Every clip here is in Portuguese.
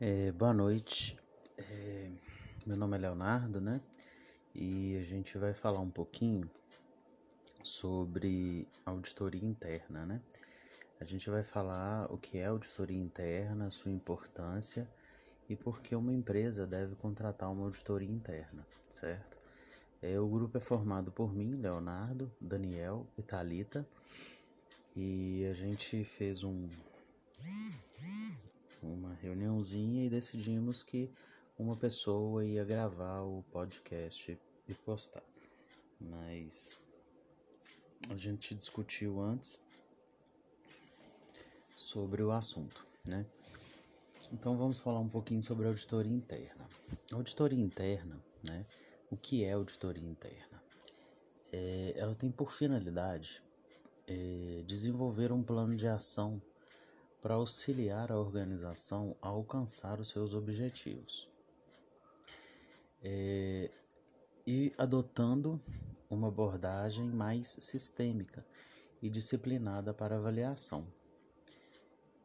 É, boa noite, é, meu nome é Leonardo, né? E a gente vai falar um pouquinho sobre auditoria interna, né? A gente vai falar o que é auditoria interna, sua importância e por que uma empresa deve contratar uma auditoria interna, certo? É, o grupo é formado por mim, Leonardo, Daniel e Talita, e a gente fez um uma reuniãozinha e decidimos que uma pessoa ia gravar o podcast e postar. Mas a gente discutiu antes sobre o assunto, né? Então vamos falar um pouquinho sobre a auditoria interna. A auditoria interna, né? O que é auditoria interna? É, ela tem por finalidade é, desenvolver um plano de ação para auxiliar a organização a alcançar os seus objetivos. É, e adotando uma abordagem mais sistêmica e disciplinada para avaliação.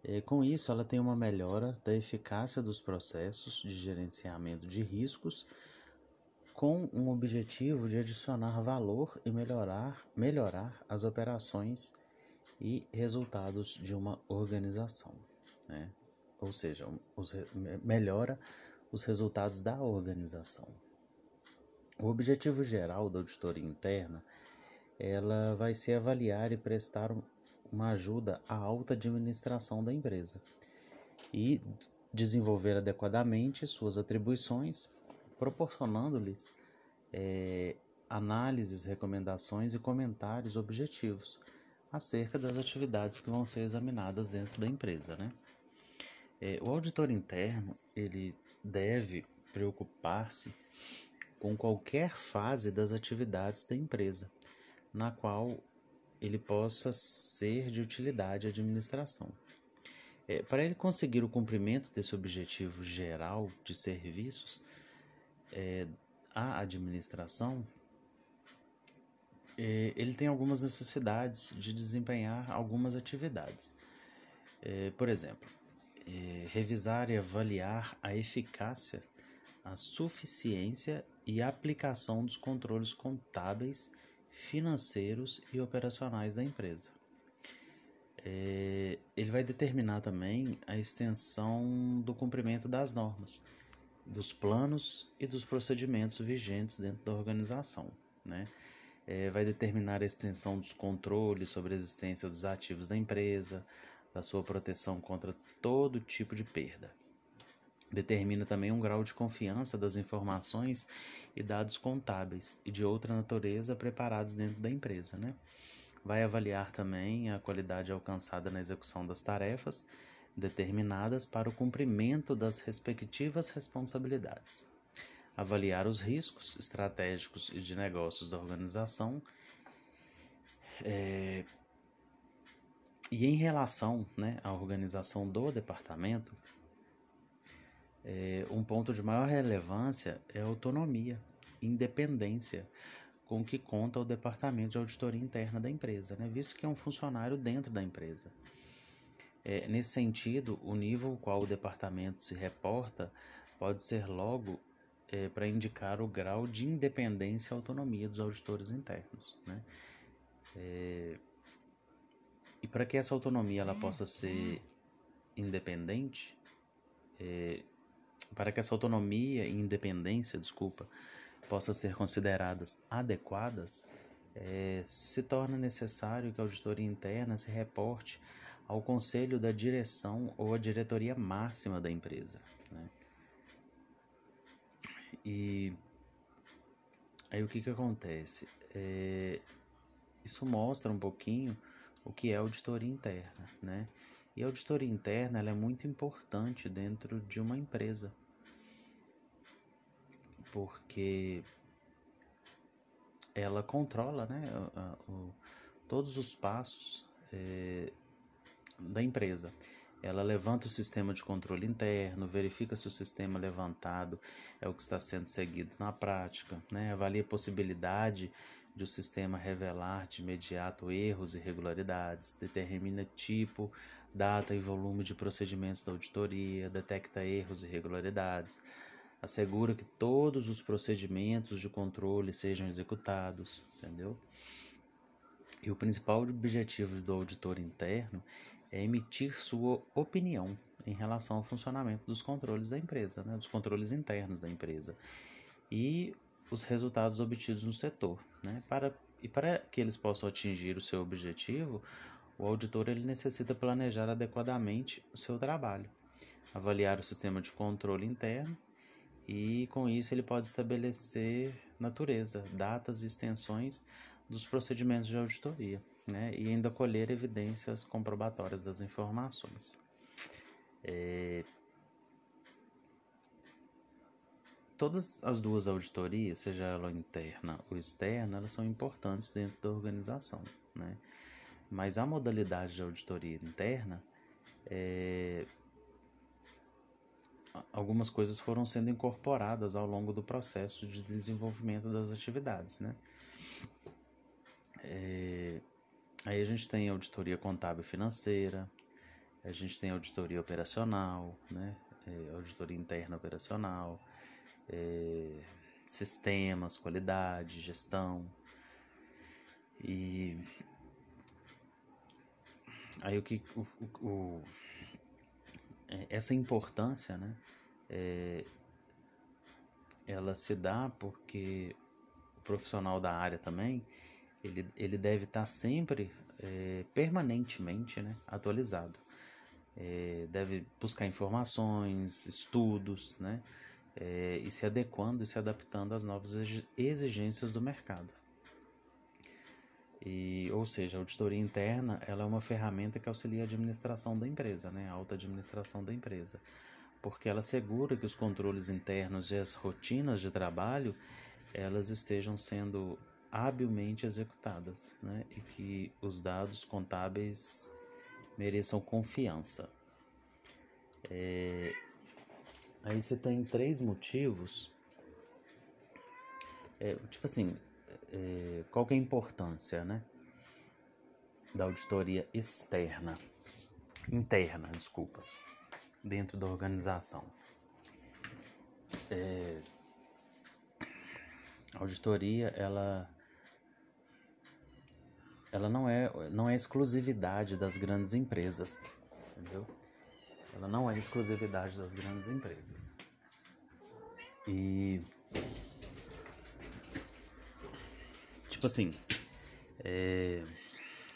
É, com isso, ela tem uma melhora da eficácia dos processos de gerenciamento de riscos, com um objetivo de adicionar valor e melhorar, melhorar as operações e resultados de uma organização, né? ou seja, os, melhora os resultados da organização. O objetivo geral da auditoria interna ela vai ser avaliar e prestar uma ajuda à alta administração da empresa e desenvolver adequadamente suas atribuições, proporcionando-lhes é, análises, recomendações e comentários objetivos acerca das atividades que vão ser examinadas dentro da empresa, né? É, o auditor interno ele deve preocupar-se com qualquer fase das atividades da empresa, na qual ele possa ser de utilidade à administração. É, para ele conseguir o cumprimento desse objetivo geral de serviços é, à administração, ele tem algumas necessidades de desempenhar algumas atividades. É, por exemplo, é, revisar e avaliar a eficácia, a suficiência e aplicação dos controles contábeis, financeiros e operacionais da empresa. Ele vai determinar também a extensão do cumprimento das normas, dos planos e dos procedimentos vigentes dentro da organização, né? É, vai determinar a extensão dos controles sobre a existência dos ativos da empresa, da sua proteção contra todo tipo de perda. Determina também um grau de confiança das informações e dados contábeis e de outra natureza preparados dentro da empresa. Né? Vai avaliar também a qualidade alcançada na execução das tarefas determinadas para o cumprimento das respectivas responsabilidades avaliar os riscos estratégicos e de negócios da organização. É, e em relação né, à organização do departamento, é, um ponto de maior relevância é a autonomia, independência com que conta o departamento de auditoria interna da empresa, né, visto que é um funcionário dentro da empresa. É, nesse sentido, o nível qual o departamento se reporta pode ser logo é, para indicar o grau de independência e autonomia dos auditores internos. Né? É, e para que essa autonomia ela possa ser independente, é, para que essa autonomia e independência, desculpa, possa ser consideradas adequadas, é, se torna necessário que a auditoria interna se reporte ao conselho da direção ou à diretoria máxima da empresa. Né? E aí o que que acontece? É, isso mostra um pouquinho o que é auditoria interna, né? E auditoria interna ela é muito importante dentro de uma empresa, porque ela controla, né, todos os passos é, da empresa. Ela levanta o sistema de controle interno, verifica se o sistema levantado é o que está sendo seguido na prática, né? avalia a possibilidade de o sistema revelar de imediato erros e irregularidades, determina tipo, data e volume de procedimentos da auditoria, detecta erros e irregularidades, assegura que todos os procedimentos de controle sejam executados, entendeu? E o principal objetivo do auditor interno é emitir sua opinião em relação ao funcionamento dos controles da empresa, né, dos controles internos da empresa e os resultados obtidos no setor. Né? Para, e para que eles possam atingir o seu objetivo, o auditor ele necessita planejar adequadamente o seu trabalho, avaliar o sistema de controle interno e, com isso, ele pode estabelecer natureza, datas e extensões dos procedimentos de auditoria né? e ainda colher evidências comprobatórias das informações. É... Todas as duas auditorias, seja ela interna ou externa, elas são importantes dentro da organização, né? Mas a modalidade de auditoria interna, é... algumas coisas foram sendo incorporadas ao longo do processo de desenvolvimento das atividades, né? Aí a gente tem auditoria contábil financeira, a gente tem auditoria operacional, né? É, auditoria interna operacional, é, sistemas, qualidade, gestão. E aí o que o, o, o é, essa importância, né? É, ela se dá porque o profissional da área também ele, ele deve estar sempre é, permanentemente né, atualizado é, deve buscar informações, estudos, né? É, e se adequando e se adaptando às novas exigências do mercado. E, ou seja, a auditoria interna ela é uma ferramenta que auxilia a administração da empresa, né? a alta administração da empresa, porque ela assegura que os controles internos e as rotinas de trabalho elas estejam sendo habilmente executadas né? e que os dados contábeis mereçam confiança. É, aí você tem três motivos. É, tipo assim, é, qual é a importância, né? Da auditoria externa, interna, desculpa, dentro da organização. É, a auditoria, ela ela não é, não é exclusividade das grandes empresas, entendeu? Ela não é exclusividade das grandes empresas. E tipo assim, é,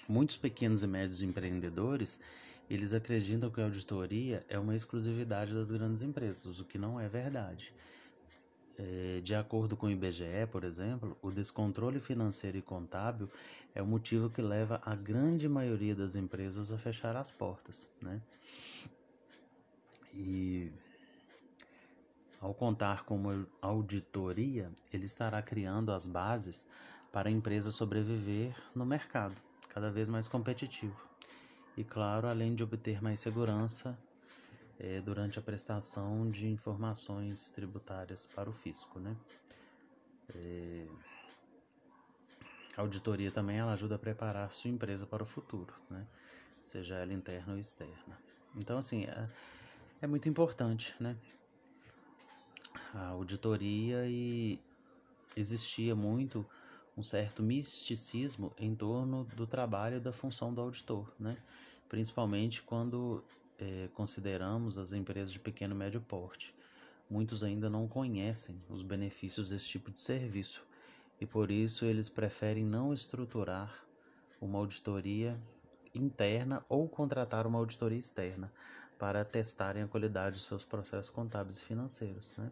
muitos pequenos e médios empreendedores eles acreditam que a auditoria é uma exclusividade das grandes empresas, o que não é verdade. É, de acordo com o IBGE, por exemplo, o descontrole financeiro e contábil é o motivo que leva a grande maioria das empresas a fechar as portas, né? E ao contar com uma auditoria, ele estará criando as bases para a empresa sobreviver no mercado, cada vez mais competitivo. E claro, além de obter mais segurança é, durante a prestação de informações tributárias para o fisco, né? É, a auditoria também ela ajuda a preparar sua empresa para o futuro, né? Seja ela interna ou externa. Então, assim, é, é muito importante, né? A auditoria e existia muito um certo misticismo em torno do trabalho e da função do auditor, né? Principalmente quando é, consideramos as empresas de pequeno e médio porte. Muitos ainda não conhecem os benefícios desse tipo de serviço e por isso eles preferem não estruturar uma auditoria interna ou contratar uma auditoria externa para testarem a qualidade dos seus processos contábeis e financeiros. Né?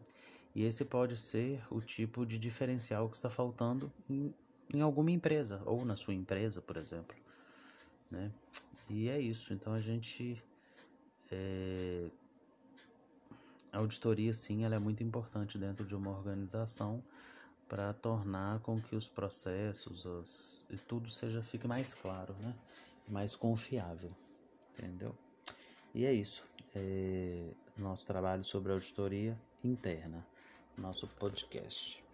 E esse pode ser o tipo de diferencial que está faltando em, em alguma empresa, ou na sua empresa, por exemplo. Né? E é isso. Então a gente é, a auditoria, sim, ela é muito importante dentro de uma organização para tornar com que os processos os, e tudo seja fique mais claro, né? mais confiável, entendeu? E é isso. É, nosso trabalho sobre auditoria interna, nosso podcast.